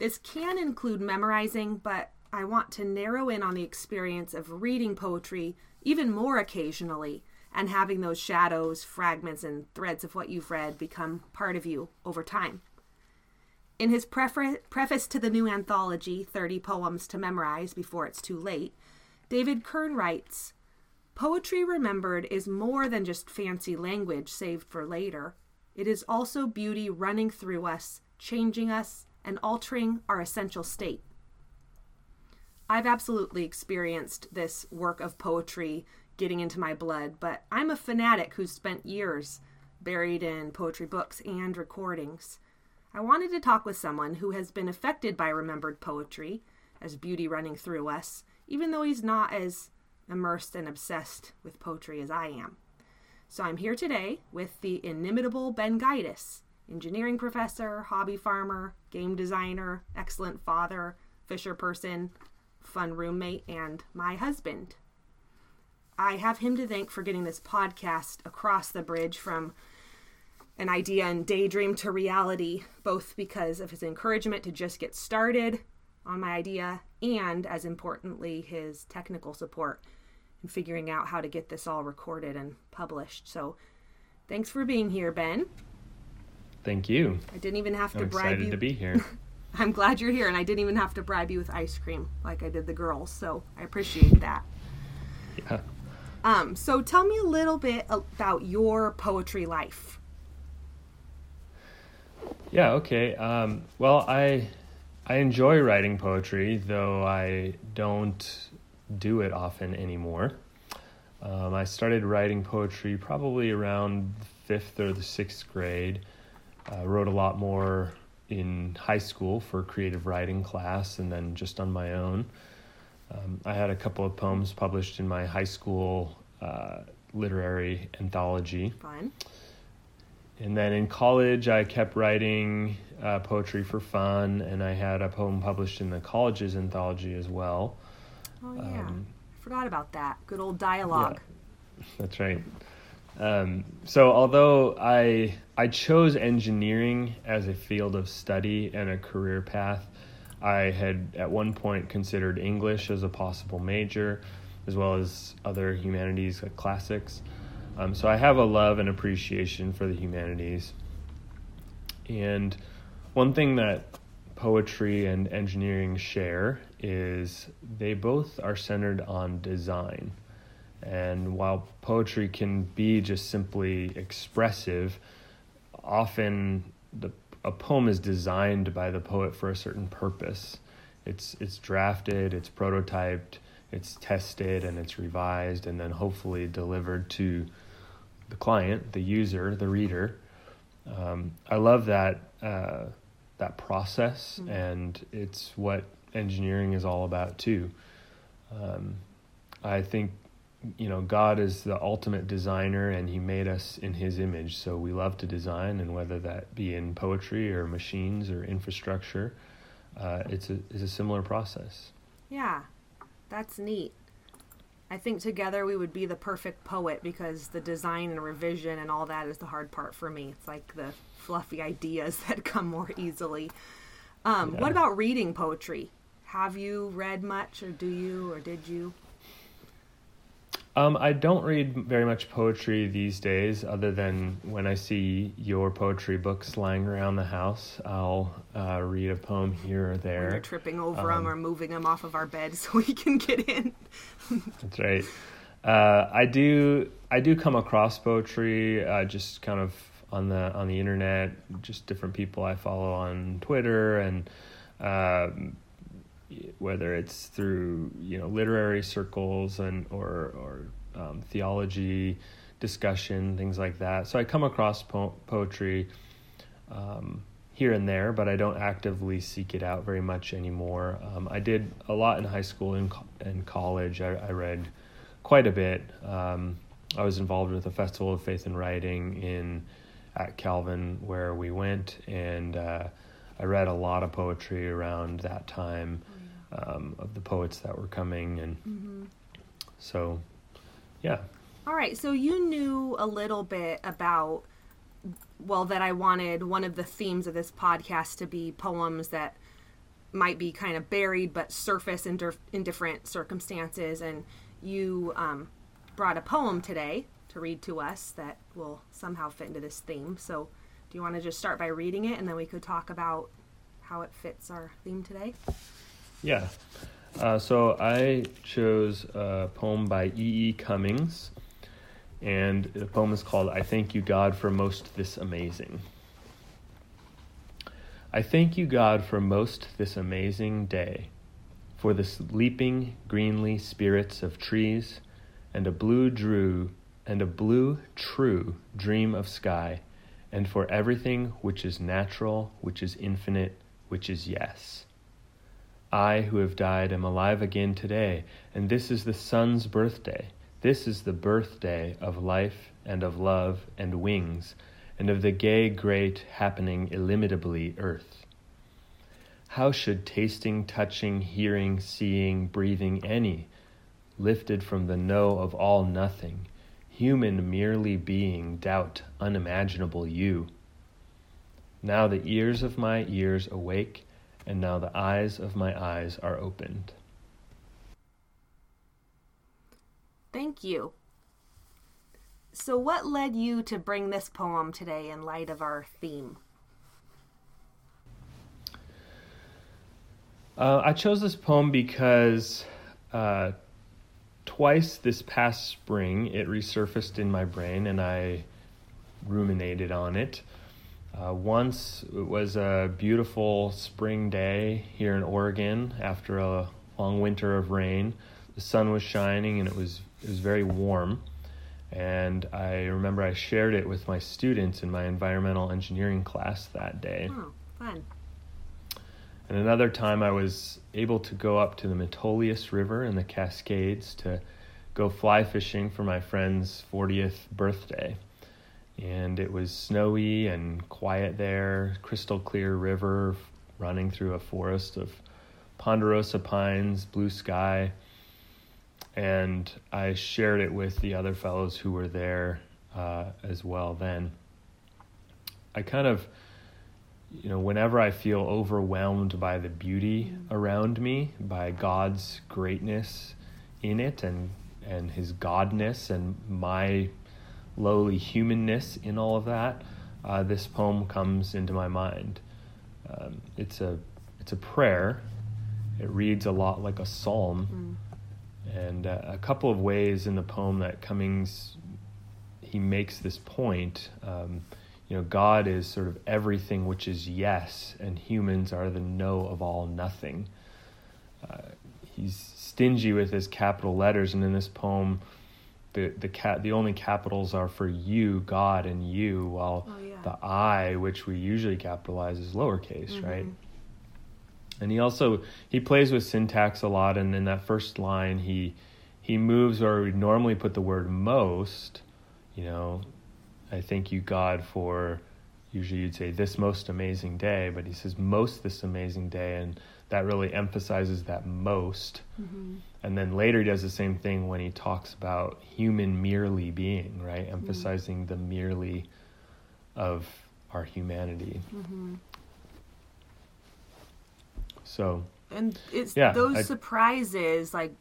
This can include memorizing, but I want to narrow in on the experience of reading poetry even more occasionally and having those shadows, fragments, and threads of what you've read become part of you over time. In his prefer- preface to the new anthology, 30 Poems to Memorize Before It's Too Late, David Kern writes Poetry remembered is more than just fancy language saved for later. It is also beauty running through us, changing us, and altering our essential state. I've absolutely experienced this work of poetry getting into my blood, but I'm a fanatic who's spent years buried in poetry books and recordings. I wanted to talk with someone who has been affected by remembered poetry as beauty running through us, even though he's not as immersed and obsessed with poetry as I am. So I'm here today with the inimitable Ben Gaitis, engineering professor, hobby farmer, game designer, excellent father, fisher person, fun roommate, and my husband. I have him to thank for getting this podcast across the bridge from an idea and daydream to reality, both because of his encouragement to just get started on my idea and, as importantly, his technical support in figuring out how to get this all recorded and published. So, thanks for being here, Ben. Thank you. I didn't even have to I'm bribe excited you. to be here. I'm glad you're here, and I didn't even have to bribe you with ice cream like I did the girls. So I appreciate that. yeah. Um, so tell me a little bit about your poetry life. Yeah. Okay. Um, well, I I enjoy writing poetry, though I don't do it often anymore. Um, I started writing poetry probably around fifth or the sixth grade. I wrote a lot more in high school for creative writing class, and then just on my own. Um, I had a couple of poems published in my high school uh, literary anthology. Fun. And then in college, I kept writing uh, poetry for fun, and I had a poem published in the college's anthology as well. Oh yeah, Um, I forgot about that. Good old dialogue. Yeah, That's right. Um, so although I I chose engineering as a field of study and a career path, I had at one point considered English as a possible major, as well as other humanities like classics. Um, so I have a love and appreciation for the humanities. And one thing that poetry and engineering share is they both are centered on design. And while poetry can be just simply expressive, often the, a poem is designed by the poet for a certain purpose. It's, it's drafted, it's prototyped, it's tested, and it's revised, and then hopefully delivered to the client, the user, the reader. Um, I love that uh, that process, Mhm. and it's what engineering is all about too. Um, I think you know God is the ultimate designer, and He made us in His image. So we love to design, and whether that be in poetry or machines or infrastructure, uh, it's a it's a similar process. Yeah, that's neat. I think together we would be the perfect poet because the design and revision and all that is the hard part for me. It's like the fluffy ideas that come more easily. Um, What about reading poetry? Have you read much, or do you, or did you? Um, I don't read very much poetry these days, other than when I see your poetry books lying around the house. I'll uh, read a poem here or When there. you're tripping over them Um, or moving them off of our bed so we can get in. That's right. Uh, I do. I do come across poetry, uh, just kind of on the on the internet. Just different people I follow on Twitter, and um, whether it's through you know literary circles and or or um, theology discussion, things like that. So I come across po- poetry um, here and there, but I don't actively seek it out very much anymore. Um, I did a lot in high school and in college. I, I, read quite a bit. Um, I was involved with the Festival of Faith and Writing in at Calvin where we went, and uh, I read a lot of poetry around that time um, of the poets that were coming, and mm-hmm. so yeah. All right, so you knew a little bit about well that I wanted one of the themes of this podcast to be poems that might be kind of buried but surface in, der- in different circumstances and you um, brought a poem today to read to us that will somehow fit into this theme so do you want to just start by reading it and then we could talk about how it fits our theme today yeah uh, so i chose a poem by e e cummings and the poem is called I Thank You, God, for Most This Amazing. I thank you, God, for most this amazing day, for the sleeping greenly spirits of trees, and a blue drew and a blue true dream of sky, and for everything which is natural, which is infinite, which is yes. I who have died am alive again today, and this is the sun's birthday. This is the birthday of life and of love and wings, and of the gay, great, happening, illimitably earth. How should tasting, touching, hearing, seeing, breathing any, lifted from the no of all nothing, human merely being, doubt unimaginable you? Now the ears of my ears awake, and now the eyes of my eyes are opened. Thank you. So, what led you to bring this poem today in light of our theme? Uh, I chose this poem because uh, twice this past spring it resurfaced in my brain and I ruminated on it. Uh, once it was a beautiful spring day here in Oregon after a long winter of rain. The sun was shining and it was it was very warm. And I remember I shared it with my students in my environmental engineering class that day. Oh, fun. And another time I was able to go up to the Metolius River in the Cascades to go fly fishing for my friend's 40th birthday. And it was snowy and quiet there, crystal clear river running through a forest of ponderosa pines, blue sky and I shared it with the other fellows who were there uh, as well. Then I kind of, you know, whenever I feel overwhelmed by the beauty around me, by God's greatness in it, and and His godness, and my lowly humanness in all of that, uh, this poem comes into my mind. Um, it's a it's a prayer. It reads a lot like a psalm. Mm and uh, a couple of ways in the poem that Cummings he makes this point. Um, you know, God is sort of everything which is yes, and humans are the no of all nothing. Uh, he's stingy with his capital letters, and in this poem, the the cat the only capitals are for you, God, and you, while oh, yeah. the I, which we usually capitalize, is lowercase, mm-hmm. right? And he also he plays with syntax a lot, and in that first line he he moves where we normally put the word most. You know, I thank you God for usually you'd say this most amazing day, but he says most this amazing day, and that really emphasizes that most. Mm-hmm. And then later he does the same thing when he talks about human merely being, right? Mm-hmm. Emphasizing the merely of our humanity. Mm-hmm. So and it's yeah, those I, surprises like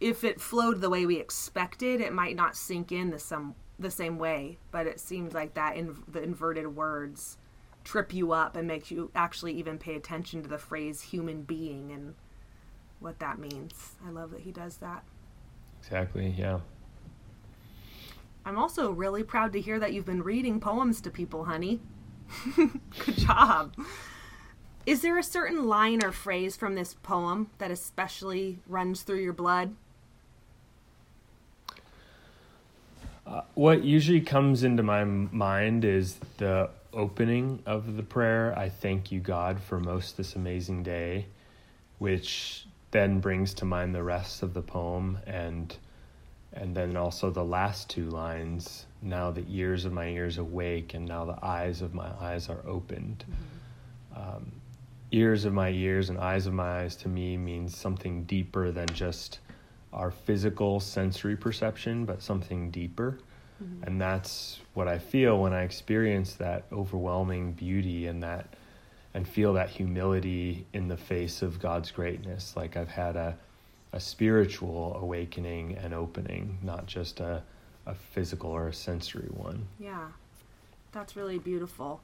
if it flowed the way we expected, it might not sink in the some the same way. But it seems like that in the inverted words trip you up and makes you actually even pay attention to the phrase human being and what that means. I love that he does that. Exactly, yeah. I'm also really proud to hear that you've been reading poems to people, honey. Good job. Is there a certain line or phrase from this poem that especially runs through your blood? Uh, what usually comes into my mind is the opening of the prayer, I thank you, God, for most this amazing day, which then brings to mind the rest of the poem and and then also the last two lines now the ears of my ears awake and now the eyes of my eyes are opened mm-hmm. um, ears of my ears and eyes of my eyes to me means something deeper than just our physical sensory perception but something deeper mm-hmm. and that's what i feel when i experience that overwhelming beauty and that and feel that humility in the face of God's greatness. Like I've had a, a spiritual awakening and opening, not just a, a physical or a sensory one. Yeah, that's really beautiful.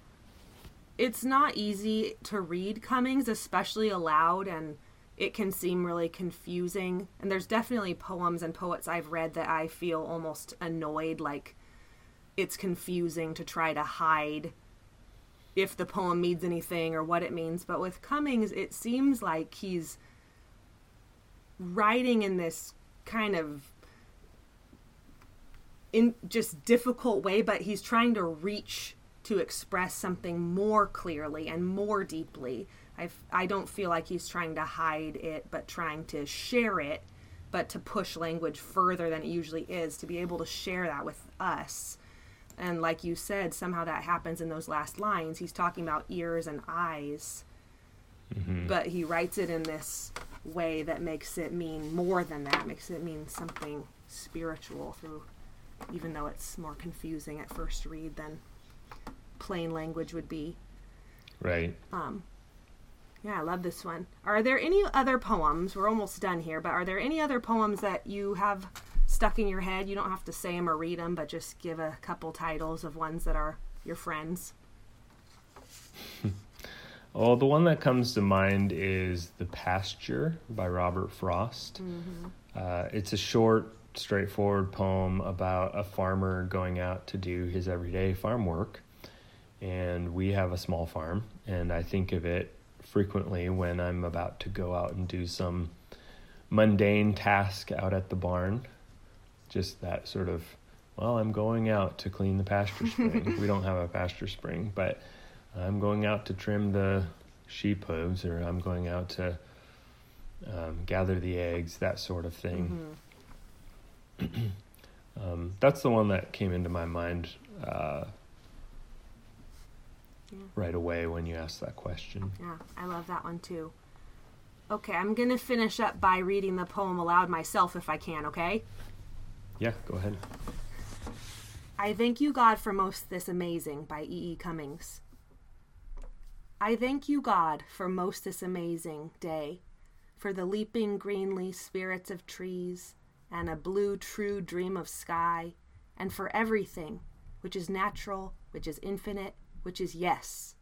It's not easy to read Cummings, especially aloud, and it can seem really confusing. And there's definitely poems and poets I've read that I feel almost annoyed, like it's confusing to try to hide if the poem means anything or what it means. But with Cummings, it seems like he's writing in this kind of in just difficult way, but he's trying to reach to express something more clearly and more deeply. I I don't feel like he's trying to hide it, but trying to share it, but to push language further than it usually is to be able to share that with us and like you said, somehow that happens in those last lines. He's talking about ears and eyes, mm-hmm. but he writes it in this way that makes it mean more than that, makes it mean something spiritual through, even though it's more confusing at first read than plain language would be. Right. Um, yeah, I love this one. Are there any other poems? We're almost done here, but are there any other poems that you have stuck in your head. You don't have to say them or read them, but just give a couple titles of ones that are your friends. well, the one that comes to mind is The Pasture by Robert Frost. Mm-hmm. Uh, it's a short, straightforward poem about a farmer going out to do his everyday farm work. And we have a small farm, and I think of it frequently when I'm about to go out and do some mundane task out at the barn just that sort of well i'm going out to clean the pasture spring. We don't have a pasture spring but i'm going out to trim the sheep hooves or i'm going out to um, gather the eggs that sort of thing. Mm-hmm. um, that's the one that came into my mind uh, yeah. right away when you asked that question. Yeah i love that one too. Okay i'm gonna finish up by reading the poem aloud myself if i can okay yeah, go ahead. I thank you, God, for most this amazing by E. E. Cummings. I thank you, God, for most this amazing day, for the leaping greenly spirits of trees, and a blue true dream of sky, and for everything which is natural, which is infinite, which is yes.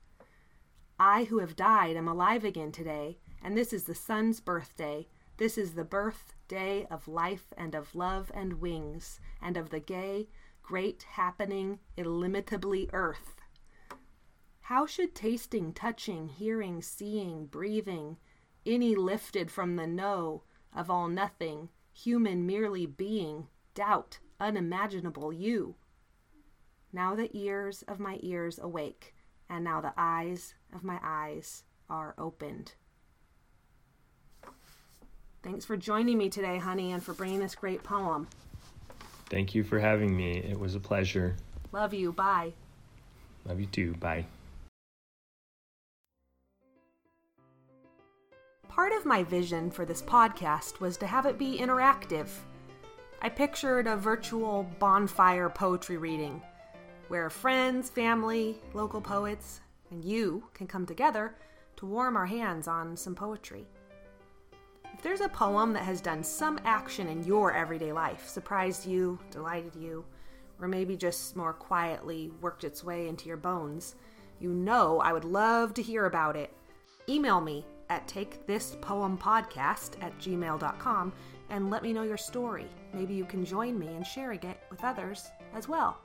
I who have died am alive again today, and this is the sun's birthday, this is the birthday of life and of love and wings, and of the gay, great happening, illimitably earth. How should tasting, touching, hearing, seeing, breathing, any lifted from the no of all nothing, human merely being, doubt unimaginable you? Now the ears of my ears awake, and now the eyes of my eyes are opened. Thanks for joining me today, honey, and for bringing this great poem. Thank you for having me. It was a pleasure. Love you. Bye. Love you too. Bye. Part of my vision for this podcast was to have it be interactive. I pictured a virtual bonfire poetry reading where friends, family, local poets, and you can come together to warm our hands on some poetry. If there's a poem that has done some action in your everyday life, surprised you, delighted you, or maybe just more quietly worked its way into your bones, you know I would love to hear about it. Email me at takethispoempodcast at gmail.com and let me know your story. Maybe you can join me in sharing it with others as well.